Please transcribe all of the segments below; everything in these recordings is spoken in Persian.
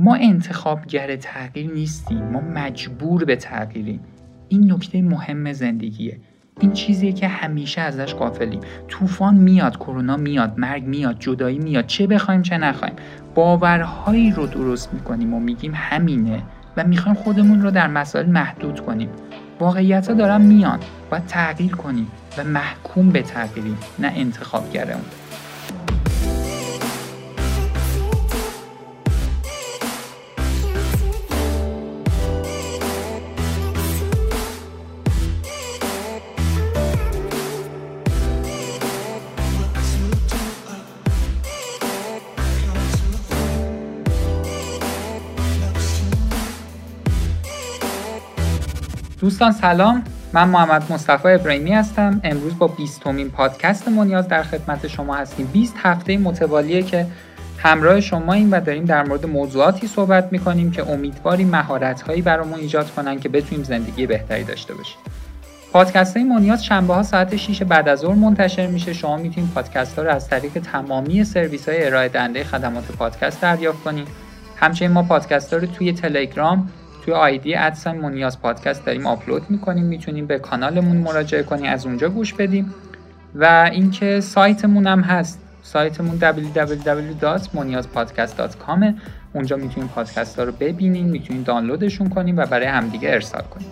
ما انتخابگر تغییر نیستیم ما مجبور به تغییریم. این نکته مهم زندگیه. این چیزیه که همیشه ازش قافلیم طوفان میاد کرونا میاد مرگ میاد جدایی میاد چه بخوایم چه نخوایم. باورهایی رو درست می‌کنیم و میگیم همینه و می‌خوایم خودمون رو در مسائل محدود کنیم. واقعیت ها دارن میان. باید تغییر کنیم و محکوم به تغییریم نه انتخابگرمون. دوستان سلام. من محمد مصطفی ابراهیمی هستم. امروز با 20 تومین پادکست منیاز در خدمت شما هستیم. 20 هفته متوالیه که همراه شما این و داریم در مورد موضوعاتی صحبت می‌کنیم که امیدواریم مهارت هایی برامون ایجاد کنن که بتونیم زندگی بهتری داشته باشیم. پادکست های منیاز شنبه ها ساعت 6 بعد از ظهر منتشر میشه. شما می‌تونید پادکست ها رو از طریق تمامی سرویس های ارائه دهنده خدمات پادکست دریافت کنید. همچنین ما پادکست ها رو توی تلگرام توی آیدی ادسان مونیاز پادکست داریم آپلود می‌کنیم می‌تونیم به کانالمون مراجعه کنیم از اونجا گوش بدیم. و اینکه سایتمون هم هست. سایتمون www.moniazpodcast.com اونجا می‌تونیم پادکست ها رو ببینیم می‌تونیم دانلودشون کنیم و برای همدیگه ارسال کنیم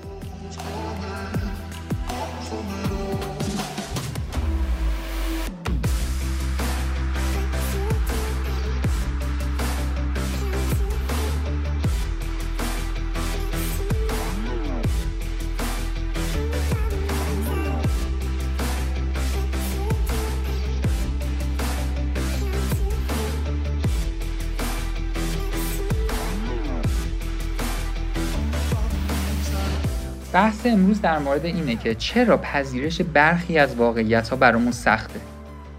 بحث امروز در مورد اینه که چرا پذیرش برخی از واقعیت ها برامون سخته.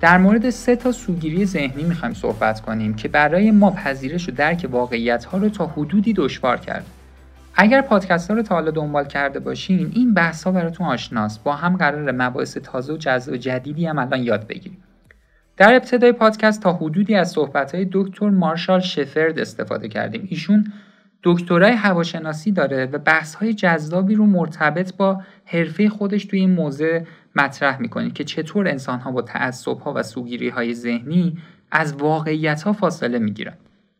در مورد سه تا سوگیری ذهنی می‌خوایم صحبت کنیم که برای ما پذیرش و درک واقعیت ها رو تا حدودی دشوار کرد اگر پادکست ها رو تا حالا دنبال کرده باشین این بحث ها براتون آشناست. با هم قرار مباحث تازه و جذاب جدیدی هم الان یاد بگیریم. در ابتدای پادکست تا حدودی از صحبت های دکتر مارشال شفرد استفاده کردیم. ایشون دکترای هواشناسی داره و بحث های جذابی رو مرتبط با حرفه خودش توی این موضوع مطرح می‌کنه که چطور انسان ها با تعصب ها و سوگیری های ذهنی از واقعیت ها فاصله می‌گیرن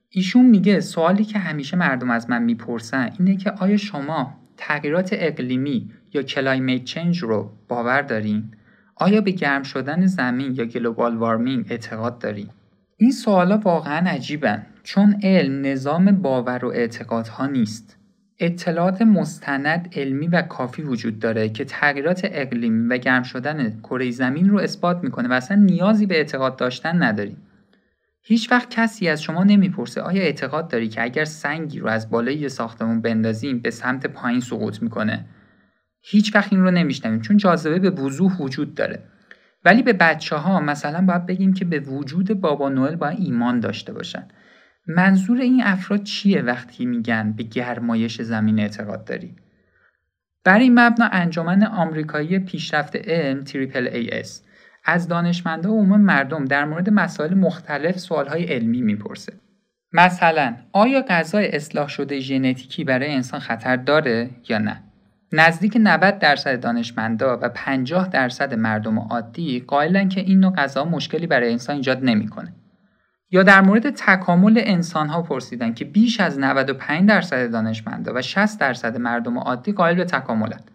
ایشون میگه سوالی که همیشه مردم از من می‌پرسن اینه که آیا شما تغییرات اقلیمی یا climate change رو باور دارین؟ آیا به گرم شدن زمین یا global warming اعتقاد دارین؟ این سوالا واقعا عجیبن چون علم نظام باور و اعتقادها نیست. اطلاعات مستند علمی و کافی وجود داره که تغییرات اقلیمی و گرم شدن کره زمین رو اثبات می‌کنه و اصلا نیازی به اعتقاد داشتن نداریم. هیچ وقت کسی از شما نمی‌پرسه آیا اعتقاد داری که اگر سنگی رو از بالای یه ساختمون بندازیم به سمت پایین سقوط می‌کنه؟ هیچ وقت این رو نمیشنویم چون جاذبه به وضوح وجود داره. ولی به بچه ها مثلا باید بگیم که به وجود بابا نوئل باید ایمان داشته باشن. منظور این افراد چیه وقتی میگن به گرمایش زمین اعتقاد داری؟ برای این مبنا انجمن آمریکایی پیشرفت علم تریپل ای اس از دانشمندا و عموم مردم در مورد مسائل مختلف سوالهای علمی می‌پرسه. مثلا آیا غذای اصلاح شده ژنتیکی برای انسان خطر داره یا نه؟ نزدیک 90 درصد دانشمندا و 50 درصد مردم عادی قائلن که این نوع غذا مشکلی برای انسان ایجاد نمی‌کنه. یا در مورد تکامل انسان ها پرسیدن که بیش از 95 درصد دانشمندا و 60 درصد مردم عادی قائل به تکاملند.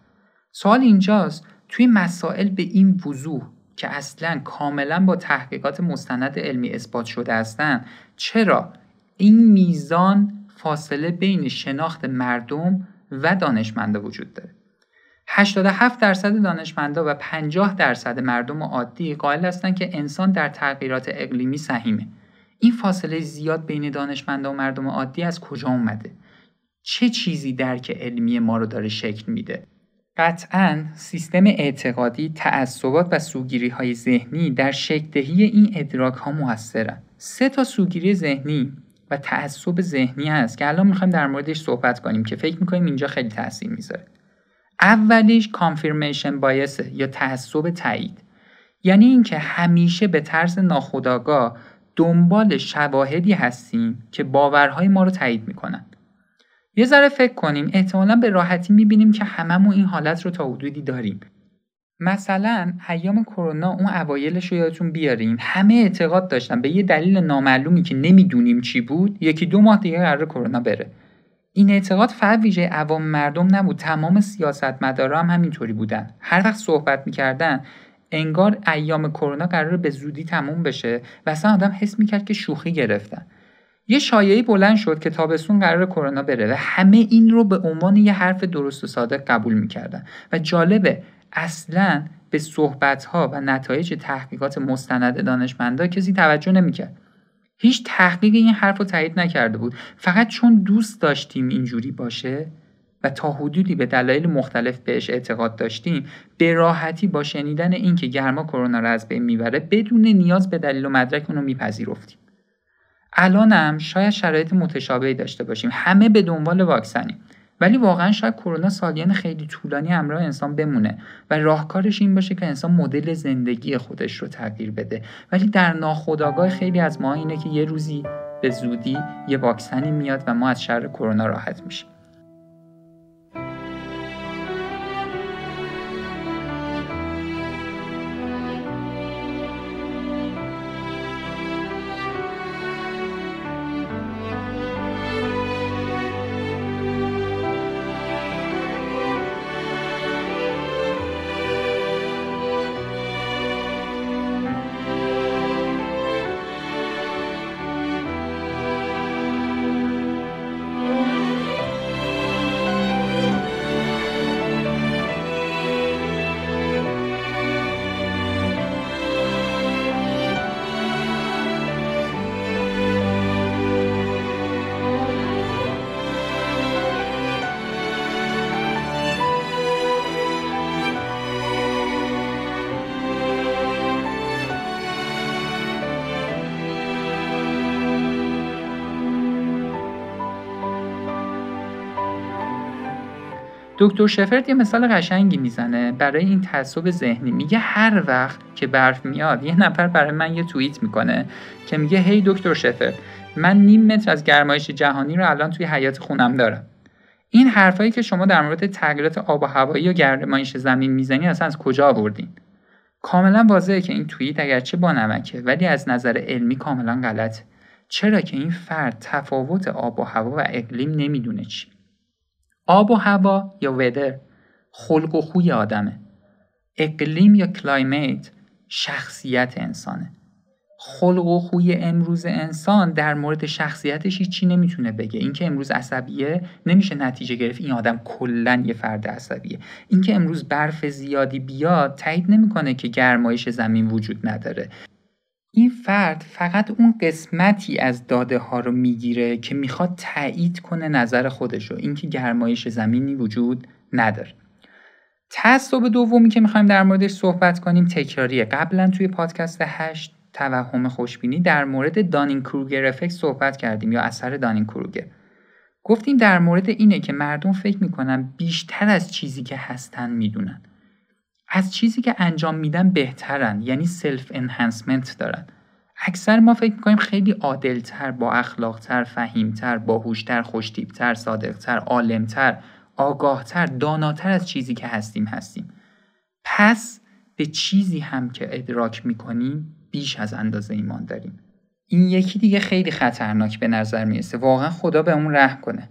سوال اینجاست توی مسائل به این وضوح که اصلا کاملا با تحقیقات مستند علمی اثبات شده هستند چرا این میزان فاصله بین شناخت مردم و دانشمندا وجود داره 87 درصد دانشمندا و 50 درصد مردم عادی قائل هستند که انسان در تغییرات اقلیمی سهیمه این فاصله زیاد بین دانشمندا و مردم عادی از کجا اومده؟ چه چیزی درک علمی ما رو داره شکل میده؟ قطعا سیستم اعتقادی تعصبات و سوگیری های ذهنی در شکلدهی این ادراک ها موثرن. سه تا سوگیری ذهنی و تعصب ذهنی هست که الان می‌خوایم در موردش صحبت کنیم که فکر می‌کنیم اینجا خیلی تاثیر می‌ذاره. اولیش کانفirmation بایسه یا تعصب تایید. یعنی اینکه همیشه به طرز ناخودآگاه دنبال شواهدی هستیم که باورهای ما رو تایید می‌کنن یه ذره فکر کنیم احتمالا به راحتی می‌بینیم که هممون این حالت رو تا حدودی داریم. مثلا ایام کرونا اون اوایلش رو یادتون بیارین. همه اعتقاد داشتن. به یه دلیل نامعلومی که نمی‌دونیم چی بود یکی دو ماه دیگه قرار کرونا بره. این اعتقاد فقط ویژه عوام مردم نبود. تمام سیاستمدارا هم همینطوری بودن. هر وقت صحبت می‌کردن انگار ایام کرونا قرار به زودی تموم بشه و اصلا آدم حس می‌کرد که شوخی گرفتن. یه شایعی بلند شد که تابستون قرار کرونا بره و همه این رو به عنوان یه حرف درست و صادق قبول می‌کردن و جالبه اصلا به صحبتها و نتایج تحقیقات مستند دانشمندا کسی توجه نمی‌کرد. هیچ تحقیق این حرف رو تایید نکرده بود. فقط چون دوست داشتیم اینجوری باشه و تا حدودی به دلایل مختلف بهش اعتقاد داشتیم به راحتی با شنیدن اینکه گرما کرونا رو از بین می‌بره بدون نیاز به دلیل و مدرک اونو میپذیرفتیم. الانم شاید شرایط متشابهی داشته باشیم. همه به دنبال واکسنیم. ولی واقعا شاید کرونا سالیان خیلی طولانی همراه انسان بمونه و راهکارش این باشه که انسان مدل زندگی خودش رو تغییر بده. ولی در ناخودآگاه خیلی از ما اینه که یه روزی به زودی یه واکسنی میاد و ما از شر کرونا راحت میشیم. دکتر شفرد یه مثال قشنگی می‌زنه. برای این تعصب ذهنی. میگه هر وقت که برف میاد یه نفر برای من یه توییت می‌کنه که میگه هی دکتر شفرد من نیم متر از گرمایش جهانی رو الان توی حیات خونم دارم. این حرفایی که شما در مورد تغییرات آب و هوایی و گرمایش زمین می‌زنی اصلا از کجا آوردین؟ کاملا واضحه که این توییت اگرچه با نمکه ولی از نظر علمی کاملا غلط چرا که این فرد تفاوت آب و هوا و اقلیم نمی‌دونه چی؟ آب و هوا یا ودر خلق و خوی آدمه. اقلیم یا کلایمیت شخصیت انسانه. خلق و خوی امروز انسان در مورد شخصیتش هیچی نمی‌تونه بگه. اینکه امروز عصبیه نمیشه نتیجه گرفت این آدم کلا یه فرد عصبیه. اینکه امروز برف زیادی بیاد تایید نمی‌کنه که گرمایش زمین وجود نداره. این فرد فقط اون قسمتی از داده ها رو می‌گیره که می‌خواد تایید کنه نظر خودش رو اینکه گرمایش زمینی وجود نداره. تعصب دومی که می‌خوایم در موردش صحبت کنیم تکراریه. قبلا توی پادکست 8 توهم خوشبینی در مورد دانین کروگر افکت صحبت کردیم یا اثر دانین کروگر گفتیم در مورد اینه که مردم فکر می‌کنن بیشتر از چیزی که هستن می‌دونن. از چیزی که انجام میدن بهترن یعنی سلف انهانسمنت دارن. اکثر ما فکر می‌کنیم خیلی عادلتر با اخلاقتر فهیمتر باهوشتر خوشتیبتر صادقتر عالمتر آگاهتر داناتر از چیزی که هستیم هستیم. پس به چیزی هم که ادراک می‌کنیم بیش از اندازه ایمان داریم. این یکی دیگه خیلی خطرناک به نظر می‌رسه. واقعا خدا به اون رحم کنه.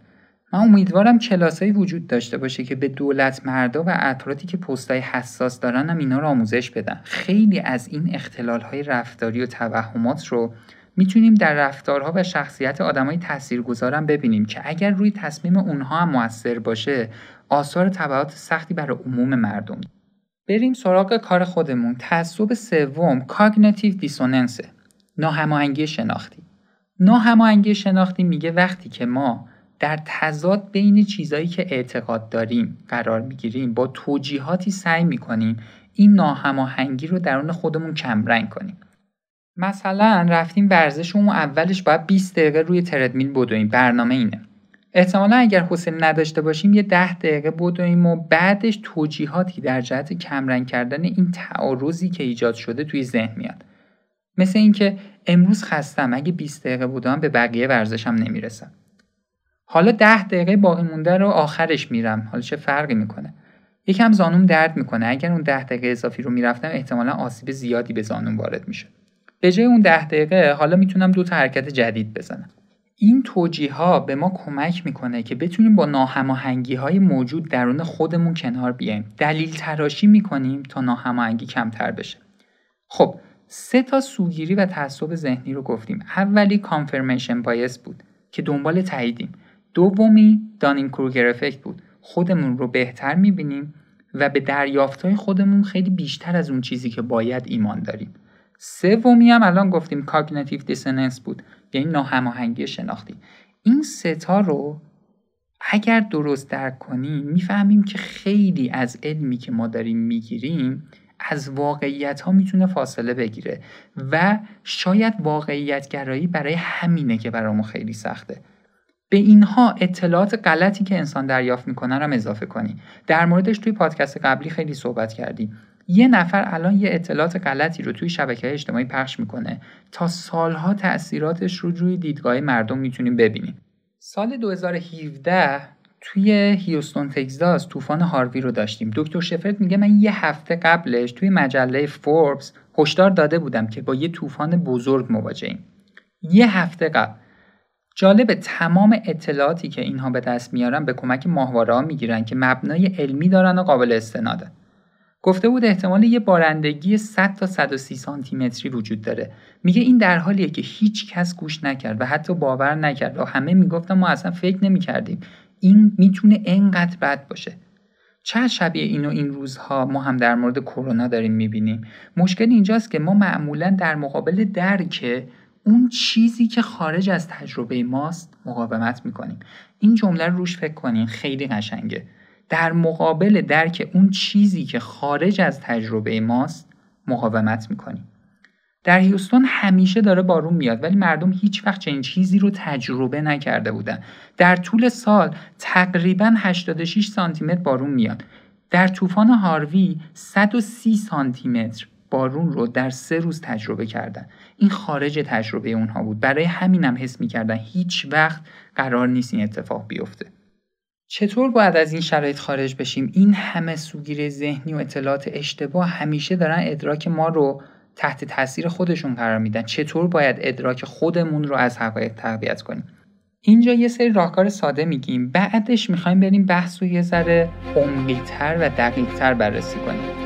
من امیدوارم کلاسایی وجود داشته باشه که به دولت مردا و افرادی که پستای حساس دارن هم اینا رو آموزش بدن. خیلی از این اختلال های رفتاری و توهمات رو می‌تونیم در رفتارها و شخصیت آدمای تاثیرگذارم ببینیم که اگر روی تصمیم اونها هم موثر باشه آثار تبعات سختی برای عموم مردم. بریم سراغ کار خودمون. تعصب سوم کاگنیتیو دیسوننسه ناهماهنگی شناختی. ناهماهنگی شناختی میگه وقتی که ما در تضاد بین چیزایی که اعتقاد داریم قرار می‌گیریم با توجیهاتی سعی می‌کنیم این ناهماهنگی رو درون خودمون کمرنگ کنیم. مثلا رفتیم ورزش اون اولش باید 20 دقیقه روی تردمیل بدویم برنامه اینه. احتمالا اگر حوصله نداشته باشیم یه ده دقیقه بدویم و بعدش توجیهاتی در جهت کمرنگ کردن این تعارضی که ایجاد شده توی ذهن میاد. مثل اینکه امروز خستم اگه 20 دقیقه بودم به بقیه ورزشم نمی‌رسم. حالا 10 دقیقه باقی مونده رو آخرش میرم. حالا چه فرقی می‌کنه؟ یکم زانوم درد می‌کنه. اگر اون 10 دقیقه اضافی رو می‌رفتم احتمالا آسیب زیادی به زانوم وارد میشه. به جای اون 10 دقیقه حالا می‌تونم دو تا حرکت جدید بزنم. این توجیه ها به ما کمک می‌کنه که بتونیم با ناهماهنگی های موجود درون خودمون کنار بیایم. دلیل تراشی می‌کنیم تا ناهماهنگی کمتر بشه. خب سه تا سوگیری و تعصب ذهنی رو گفتیم. اولی کانفرمیشن بایس بود که دنبال تاییدیم. دومی دانین کروگر افکت بود. خودمون رو بهتر می‌بینیم و به دریافتهای خودمون خیلی بیشتر از اون چیزی که باید ایمان داریم. سومی هم الان گفتیم cognitive dissonance بود یعنی ناهماهنگی شناختی. این سه تا رو اگر درست درک کنیم می‌فهمیم که خیلی از علمی که ما داریم می‌گیریم از واقعیت ها می‌تونه فاصله بگیره و شاید واقعیت گرایی برای همینه که برامون خیلی سخته. به اینها اطلاعات غلطی که انسان دریافت می‌کنه رو اضافه کنی. در موردش توی پادکست قبلی خیلی صحبت کردیم یه نفر الان یه اطلاعات غلطی رو توی شبکه اجتماعی پخش می‌کنه. تا سالها تاثیراتش رو روی دیدگاه مردم می‌تونیم ببینیم. سال 2017 توی هیوستون تگزاس طوفان هاروی رو داشتیم. دکتر شفرد میگه من یه هفته قبلش توی مجله فوربس هشدار داده بودم که با یه طوفان بزرگ مواجهیم. یه هفته قبل. جالب تمام اطلاعاتی که اینها به دست میارن به کمک ماهواره ها می‌گیرن که مبنای علمی دارن و قابل استناده. گفته بود احتمال یه بارندگی 100 تا 130 سانتی متری وجود داره. میگه این در حالیه که هیچ کس گوش نکرد و حتی باور نکرد و همه می‌گفتن ما اصلا فکر نمی‌کردیم. این می‌تونه انقدر بد باشه. چه شبیه اینو این روزها ما هم در مورد کرونا داریم می‌بینیم. مشکل اینجاست که ما معمولا در مقابل درک اون چیزی که خارج از تجربه ماست مقاومت می‌کنیم. این جمله رو روش فکر کنین خیلی قشنگه. در مقابل درک اون چیزی که خارج از تجربه ماست مقاومت می‌کنیم. در هیوستون همیشه داره بارون میاد ولی مردم هیچ وقت چنین چیزی رو تجربه نکرده بودن. در طول سال تقریبا 86 سانتی متر بارون میاد. در طوفان هاروی 130 سانتی متر بارون رو در سه روز تجربه کردن. این خارج تجربه اونها بود. برای همینم حس می‌کردن هیچ وقت قرار نیست این اتفاق بیفته. چطور باید از این شرایط خارج بشیم؟ این همه سوگیری ذهنی و اطلاعات اشتباه همیشه دارن ادراک ما رو تحت تاثیر خودشون قرار میدن. چطور باید ادراک خودمون رو از حقایق تقویت کنیم؟ اینجا یه سری راهکار ساده میگیم. بعدش می‌خوایم بریم بحث رو یه ذره عمقیتر و دقیقتر بررسی کنیم.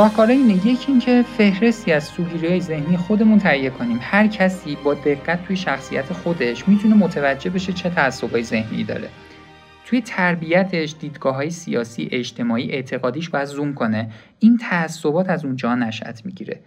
راهکارهای اینه. یکی اینکه فهرستی از سوگیری ذهنی خودمون تهیه کنیم. هر کسی با دقت توی شخصیت خودش می‌تونه متوجه بشه چه تعصبای ذهنی داره. توی تربیتش دیدگاه های سیاسی اجتماعی اعتقادیش باید زوم کنه. این تعصبات از اونجا نشأت می‌گیره.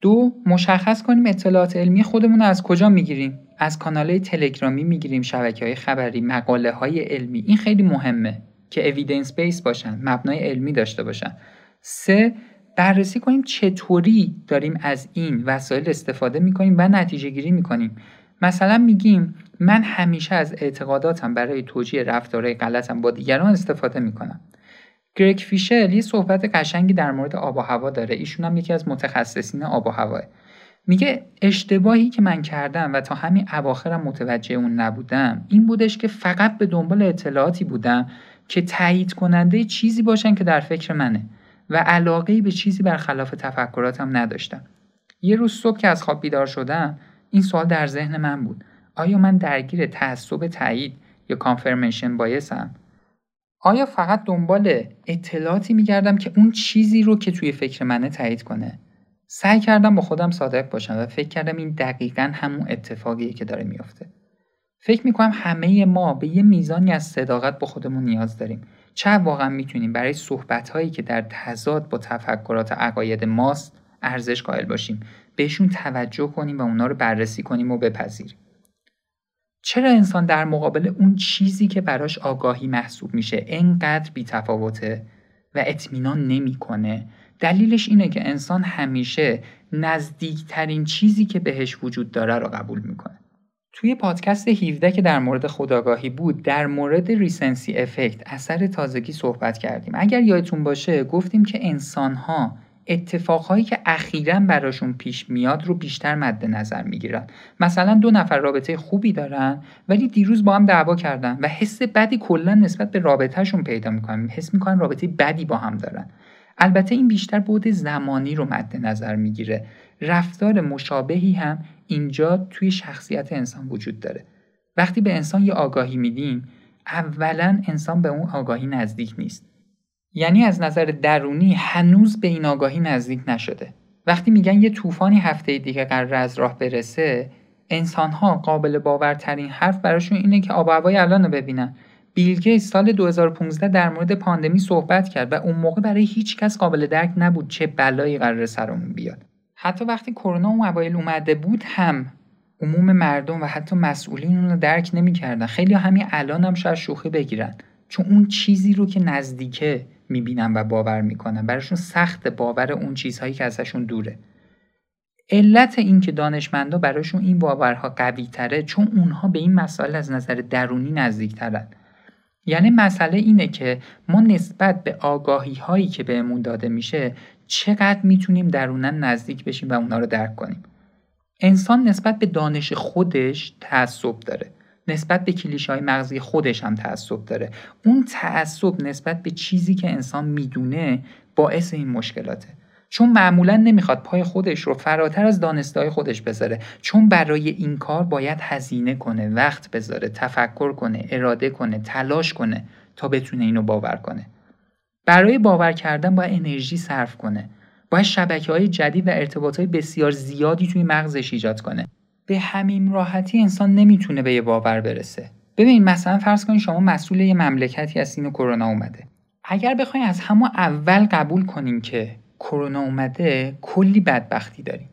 دو مشخص کنیم اطلاعات علمی خودمون از کجا می‌گیریم؟ از کانال تلگرامی می‌گیریم شبکه های خبری مقاله های علمی. این خیلی مهمه که اویدنس بیس باشن مبنای علمی داشته باشن. سه بررسی کنیم چطوری داریم از این وسایل استفاده می‌کنیم و نتیجه گیری می‌کنیم. مثلا میگیم من همیشه از اعتقاداتم برای توجیه رفتارهای غلطم با دیگران استفاده می‌کنم. گرگ فیشل یه صحبت قشنگی در مورد آب و هوا داره. ایشون هم یکی از متخصصین آب و هواه. میگه اشتباهی که من کردم و تا همین اواخرم متوجه اون نبودم این بودش که فقط به دنبال اطلاعاتی بودم که تایید کننده چیزی باشن که در فکر منه. و علاقه به چیزی برخلاف تفکراتم نداشتم. یه روز صبح که از خواب بیدار شدم این سوال در ذهن من بود. آیا من درگیر تعصب تایید یا کانفرمیشن بایسم؟ آیا فقط دنبال اطلاعاتی میگردم که اون چیزی رو که توی فکر منه تایید کنه؟ سعی کردم با خودم صادق باشم و فکر کردم این دقیقا همون اتفاقیه که داره میافته. فکر می‌کنم همه ما به یه میزانی از صداقت با خودمون نیاز داریم. چه واقعا می‌تونیم برای صحبت هایی که در تضاد با تفکرات عقاید ماست ارزش قائل باشیم؟ بهشون توجه کنیم و اونا رو بررسی کنیم و بپذیریم. چرا انسان در مقابل اون چیزی که براش آگاهی محسوب میشه انقدر بیتفاوته و اطمینان نمی‌کنه؟ دلیلش اینه که انسان همیشه نزدیکترین چیزی که بهش وجود داره رو قبول می‌کنه. توی پادکست 17 که در مورد خداگاهی بود در مورد ریسنسی افکت اثر تازگی صحبت کردیم. اگر یادتون باشه گفتیم که انسانها اتفاقهایی که اخیرا براشون پیش میاد رو بیشتر مد نظر می‌گیرن. مثلا دو نفر رابطه خوبی دارن ولی دیروز با هم دعوا کردن و حس بدی کلا نسبت به رابطهشون پیدا می‌کنن. حس می‌کنن رابطه بدی با هم دارن. البته این بیشتر بود زمانی رو مد نظر می‌گیره. رفتار مشابهی هم اینجا توی شخصیت انسان وجود داره. وقتی به انسان یه آگاهی میدیم اولا انسان به اون آگاهی نزدیک نیست. یعنی از نظر درونی هنوز به این آگاهی نزدیک نشده. وقتی میگن یه طوفانی هفته دیگه قرار از راه برسه انسانها قابل باورترین حرف براشون اینه که آب و هوای الان رو ببینن بیل سال 2015 در مورد پاندمی صحبت کرد و اون موقع برای هیچ کس قابل درک نبود چه بلایی قرار سرمون بیاد. حتی وقتی کرونا اون اوایل اومده بود هم عموم مردم و حتی مسئولین اون رو درک نمی‌کردن. خیلی همین الان هم شاید شوخی بگیرن. چون اون چیزی رو که نزدیکه می‌بینن و باور می‌کنن. براشون سخت باور اون چیزهایی که ازشون دوره. علت این که دانشمندا براشون این باورها قوی تره چون اونها به این مسائل از نظر درونی نزدیک ترن یعنی مسئله اینه که ما نسبت به آگاهی هایی که بهمون داده میشه چقدر می‌تونیم درونن نزدیک بشیم و اونا رو درک کنیم. انسان نسبت به دانش خودش تعصب داره. نسبت به کلیش های مغزی خودش هم تعصب داره. اون تعصب نسبت به چیزی که انسان می‌دونه باعث این مشکلاته. چون معمولا نمی‌خواد پای خودش رو فراتر از دانسته خودش بذاره. چون برای این کار باید هزینه کنه وقت بذاره تفکر کنه اراده کنه تلاش کنه تا بتونه اینو باور کنه. برای باور کردن باید انرژی صرف کنه. باید شبکه های جدید و ارتباط های بسیار زیادی توی مغزش ایجاد کنه. به همین راحتی انسان نمی‌تونه به یه باور برسه. ببین مثلا فرض کنید شما مسئول یه مملکتی هستین و کرونا اومده. اگر بخواین از همون اول قبول کنیم که کرونا اومده کلی بدبختی داریم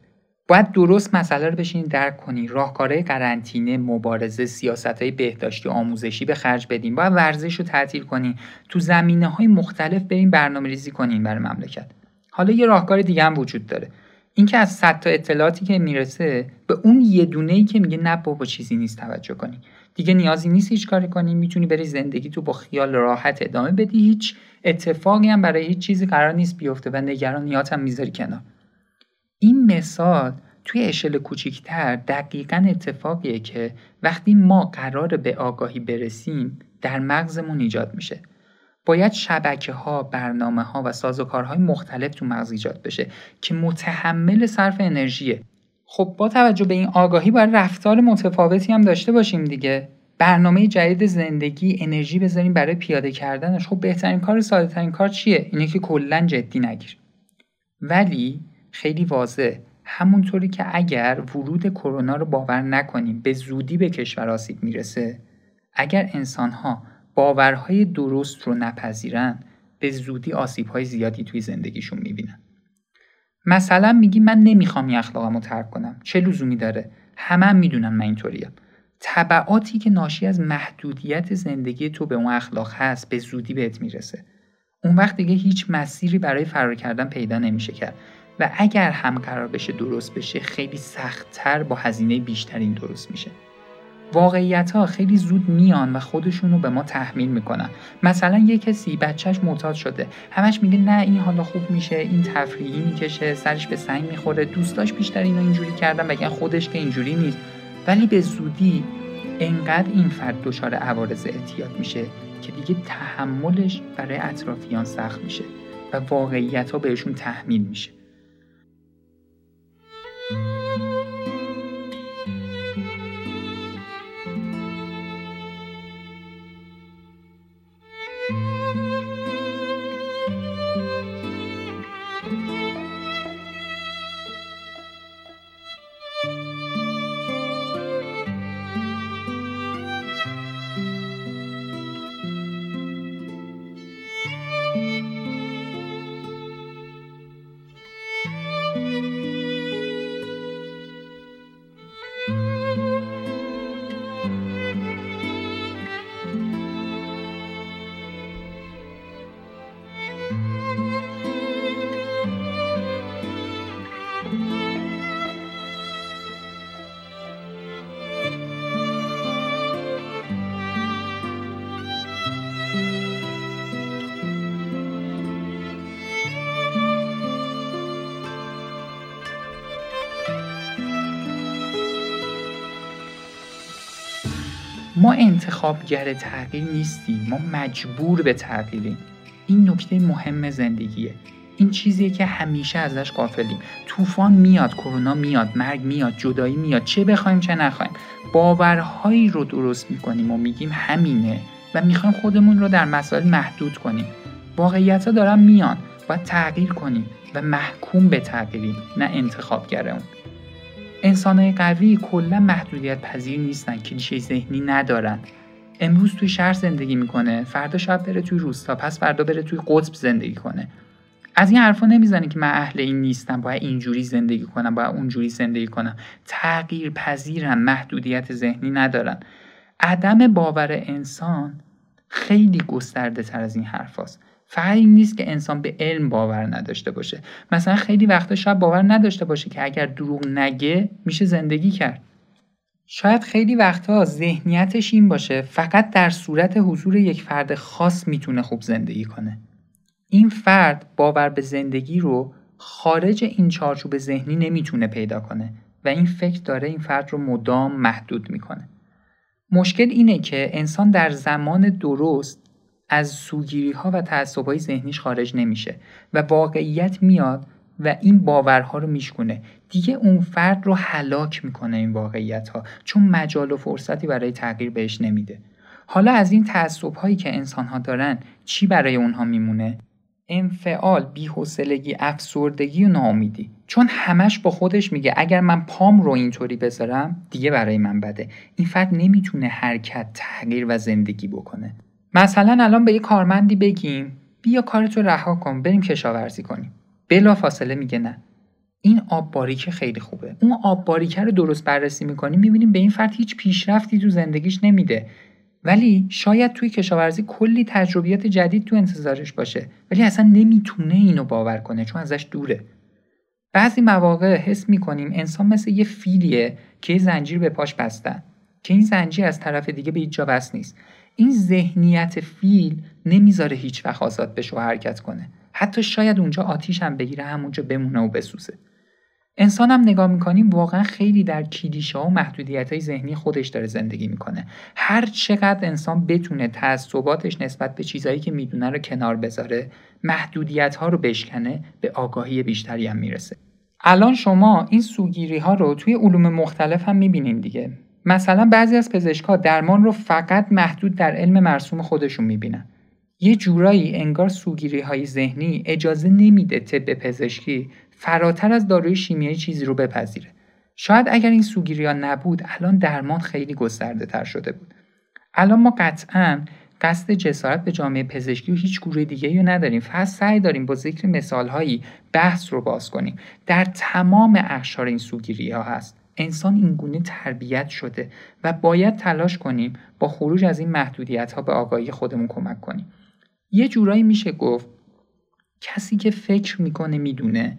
باید درست مسئله رو بشین درک کنی. راهکارهای قرنطینه مبارزه سیاست های بهداشتی آموزشی به خرج بدیم. باید ورزش رو تعطیل کنیم تو زمینه های مختلف بریم برنامه ریزی کنیم برای مملکت. حالا یه راهکار دیگه هم وجود داره. اینکه از صد تا اطلاعاتی که می‌رسه به اون یه دونه ای که میگه نه بابا چیزی نیست توجه کنی. دیگه نیازی نیست هیچ کاری کنی. می‌تونی بری زندگی تو با خیال راحت ادامه بدی. هیچ اتفاقی هم برای هیچ چیزی قرار نیست بیفته و نگرانیات هم می‌ذاری کنار. این مثال توی اشل کوچیکتر دقیقا اتفاقیه که وقتی ما قرار به آگاهی برسیم در مغزمون ایجاد میشه باید شبکه ها، برنامه ها و سازوکارهای مختلف تو مغز ایجاد بشه که متحمل صرف انرژیه. خب با توجه به این آگاهی باید رفتار متفاوتی هم داشته باشیم دیگه. برنامه جدید زندگی انرژی بذاریم برای پیاده کردنش خب بهترین کار ساده ترین کار چیه اینه که کلا جدی نگیر ولی خیلی واضح. همونطوری که اگر ورود کرونا رو باور نکنیم به زودی به کشور آسیب می‌رسه. اگر انسان ها باورهای درست رو نپذیرن به زودی آسیبهای زیادی توی زندگیشون می‌بینن. مثلا میگی من نمی‌خوام این اخلاقم رو ترک کنم. چه لزومی داره؟ همه هم می‌دونن من اینطوریم طبعاتی که ناشی از محدودیت زندگی تو به اون اخلاق هست به زودی بهت می‌رسه. اون وقت دیگه هیچ مسیری برای فرار کردن پیدا نمیشه کرد. و اگر هم قرار بشه درست بشه خیلی سختتر با هزینه بیشترین درست میشه. واقعیت ها خیلی زود میان و خودشون رو به ما تحمیل می‌کنن. مثلا یه کسی بچهش معتاد شده. همش میگه نه این حالا خوب میشه این تفریحی می‌کشه سرش به سنگ می‌خوره. دوستاش بیشتر اینو اینجوری کردن بگن خودش که اینجوری نیست. ولی به زودی انقدر این فرد دچار عوارض اعتیاد میشه که دیگه تحملش برای اطرافیان سخت میشه و واقعیت ها بهشون تحمیل میشه. ما انتخابگر تغییر نیستیم ما مجبور به تغییریم. این نکته مهم زندگیه. این چیزیه که همیشه ازش قافلیم طوفان میاد کرونا میاد مرگ میاد جدایی میاد چه بخوایم چه نخوایم. باورهایی رو درست می‌کنیم و میگیم همینه و می‌خوایم خودمون رو در مسائل محدود کنیم. واقعیت ها دارن میان باید تغییر کنیم و محکوم به تغییریم نه انتخابگر اون. انسانهای قوی کلا محدودیت پذیر نیستن کلیشه ذهنی ندارن. امروز توی شهر زندگی می‌کنه فردا شاید بره توی روستا پس فردا بره توی قطب زندگی کنه. از این حرفا نمی‌زنی که من اهل این نیستم باید اینجوری زندگی کنم باید اونجوری زندگی کنم. تغییر پذیرم محدودیت ذهنی ندارن. عدم باور انسان خیلی گسترده تر از این حرف این نیست که انسان به علم باور نداشته باشه. مثلا خیلی وقتا شاید باور نداشته باشه که اگر دروغ نگه میشه زندگی کرد. شاید خیلی وقتها ذهنیتش این باشه فقط در صورت حضور یک فرد خاص می‌تونه خوب زندگی کنه. این فرد باور به زندگی رو خارج این چارچوب ذهنی نمی‌تونه پیدا کنه و این فکر داره این فرد رو مدام محدود می‌کنه. مشکل اینه که انسان در زمان درست از سوگیری ها و تعصب های ذهنیش خارج نمیشه و واقعیت میاد و این باورها رو میشکونه. دیگه اون فرد رو هلاک می‌کنه این واقعیت ها چون مجال و فرصتی برای تغییر بهش نمیده. حالا از این تعصب هایی که انسان ها دارن چی برای اونها میمونه؟ انفعال بیحوصلگی افسردگی و ناامیدی. چون همش با خودش میگه اگر من پام رو اینطوری بذارم دیگه برای من بده. این فرد نمی‌تونه حرکت تغییر و زندگی بکنه. مثلا الان به یه کارمندی بگیم بیا کارتو رها کن بریم کشاورزی کنیم. بلا فاصله میگه نه. این آب باریکه خیلی خوبه. اون آب باریکه رو درست بررسی می‌کنیم می‌بینیم به این فرد هیچ پیشرفتی تو زندگیش نمیده. ولی شاید توی کشاورزی کلی تجربیات جدید تو انتظارش باشه. ولی اصلا نمی‌تونه اینو باور کنه چون ازش دوره. بعضی مواقع حس می‌کنیم انسان مثل یه فیلیه که یه زنجیر به پاش بستن که این زنجیر از طرف دیگه به هیچ جا بس نیست. این ذهنیت فیل نمی‌ذاره هیچ وقت آزاد بشه و حرکت کنه. حتی شاید اونجا آتیش هم بگیره همونجا بمونه و بسوزه. انسان هم نگاه می‌کنیم واقعا خیلی در کلیشه و محدودیت های ذهنی خودش داره زندگی می‌کنه. هر چقدر انسان بتونه تعصباتش نسبت به چیزهایی که می‌دونه رو کنار بذاره محدودیت ها رو بشکنه به آگاهی بیشتری هم می‌رسه. الان شما این سوگیری ها رو توی علوم مختلف هم می‌بینین دیگه. مثلا بعضی از پزشکها درمان رو فقط محدود در علم مرسوم خودشون می‌بینن. یه جورایی انگار سوگیری های ذهنی اجازه نمیده طب پزشکی فراتر از داروی شیمیایی چیزی رو بپذیره. شاید اگر این سوگیری ها نبود الان درمان خیلی گسترده تر شده بود. الان ما قطعا قصد جسارت به جامعه پزشکی و هیچ گروه دیگه رو نداریم. فقط سعی داریم با ذکر مثالهایی بحث رو باز کنیم. در تمام اخشار این سوگیری ها هست. انسان اینگونه تربیت شده و باید تلاش کنیم با خروج از این محدودیت ها به آگاهی خودمون کمک کنیم. یه جورایی میشه گفت کسی که فکر می‌کنه می‌دونه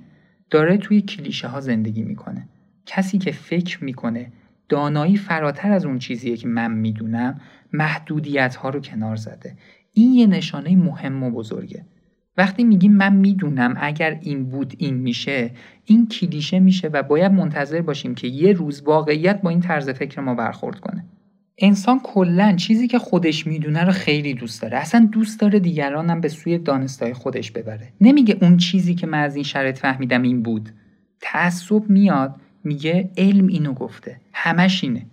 داره توی کلیشه ها زندگی می‌کنه. کسی که فکر می‌کنه دانایی فراتر از اون چیزیه که من می‌دونم محدودیت ها رو کنار زده. این یه نشانه مهم و بزرگه. وقتی میگیم من می‌دونم اگر این بود این میشه این کلیشه میشه و باید منتظر باشیم که یه روز واقعیت با این طرز فکر ما برخورد کنه. انسان کلا چیزی که خودش می‌دونه رو خیلی دوست داره. اصلا دوست داره دیگرانم به سوی دانستای خودش ببره. نمیگه اون چیزی که من از این شرط فهمیدم این بود. تعصب میاد میگه علم اینو گفته. همش اینه.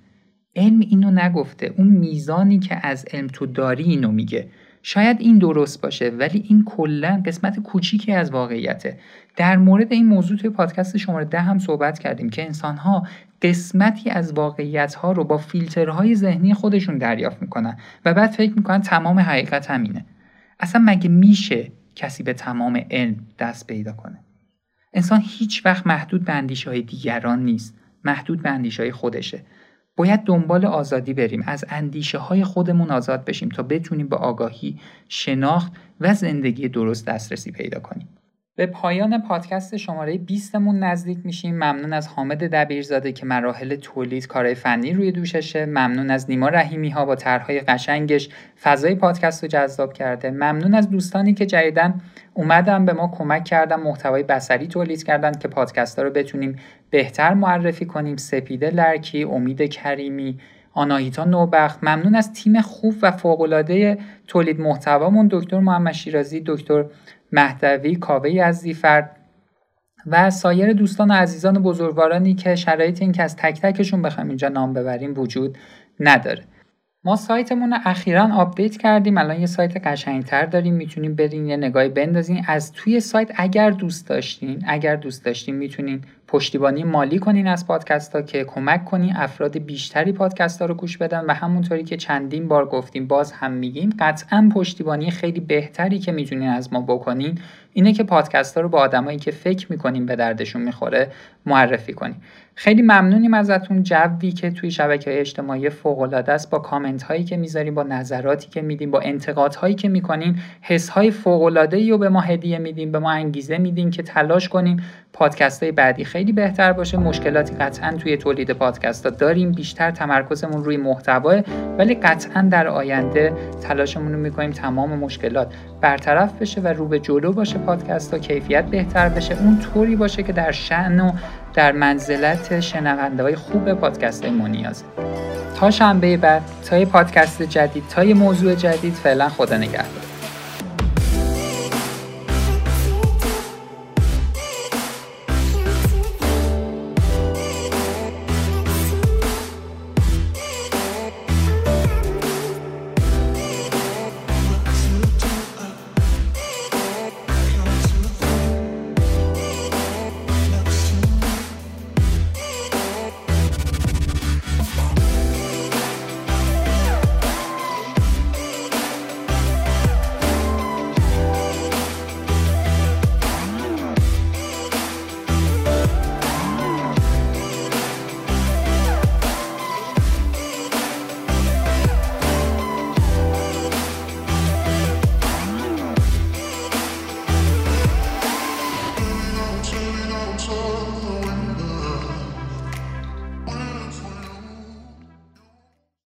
علم اینو نگفته. اون میزانی که از علم تو داری اینو میگه. شاید این درست باشه ولی این کلا قسمت کوچیکی از واقعیته. در مورد این موضوع توی پادکست شماره ده هم صحبت کردیم که انسانها قسمتی از واقعیت ها رو با فیلترهای ذهنی خودشون دریافت می‌کنن و بعد فکر می‌کنن تمام حقیقت همینه. اصلا مگه میشه کسی به تمام علم دست پیدا کنه؟ انسان هیچ وقت محدود به اندیشه های دیگران نیست محدود به اندیشه های خودشه. باید دنبال آزادی بریم از اندیشه های خودمون آزاد بشیم تا بتونیم به آگاهی شناخت و زندگی درست دسترسی پیدا کنیم. به پایان پادکست شماره 20 مون نزدیک میشیم. ممنون از حامد دبیرزاده که مراحل تولید کارهای فنی روی دوششه. ممنون از نیما رحیمی ها با طرحهای قشنگش فضای پادکست رو جذاب کرده. ممنون از دوستانی که جدیدن اومدن به ما کمک کردن محتوای بصری تولید کردن که پادکست ها رو بتونیم بهتر معرفی کنیم. سپیده لرکی امید کریمی آناهیتا نوبخت. ممنون از تیم خوب و فوق‌العاده تولید محتوامون. دکتر محمد شیرازی دکتر مهدوی کاوه از زیفرد و سایر دوستان و عزیزان بزرگوارانی که شرایط این که از تک تکشون بخوایم اینجا نام ببریم وجود نداره. ما سایتمون رو اخیرا update کردیم. الان یه سایت قشنگتر داریم. می‌تونیم برین یه نگاهی بندازین. از توی سایت اگر دوست داشتین اگر دوست داشتین می‌تونین پشتیبانی مالی کنین از پادکست ها که کمک کنین افراد بیشتری پادکست ها رو گوش بدن و همونطوری که چندین بار گفتیم باز هم میگیم قطعا پشتیبانی خیلی بهتری که می‌تونین از ما بکنین اینه که پادکست ها رو با آدمایی که فکر می‌کنیم به دردشون می‌خوره معرفی کنیم خیلی ممنونیم ازتون. جوی که توی شبکه های اجتماعی فوق العاده است با کامنت هایی که می‌ذاریم با نظراتی که میدیم با انتقاد هایی که می‌کنین حس های فوق العاده رو به ما هدیه میدیم به ما انگیزه میدیم که تلاش کنیم پادکست های بعدی خیلی بهتر باشه. مشکلاتی قطعا توی تولید پادکست داریم. بیشتر تمرکزمون روی محتوا ولی قطعا در آینده تلاشمون رو می‌کنیم تمام مشکلات برطرف بشه و رو به جلو باشه پادکست ها. کیفیت بهتر بشه. اون طوری باشه که در شن و در منزلت شنونده های خوب پادکست های منیازه تا شنبه بعد تا پادکست جدید تا موضوع جدید فعلا خدا نگهدار.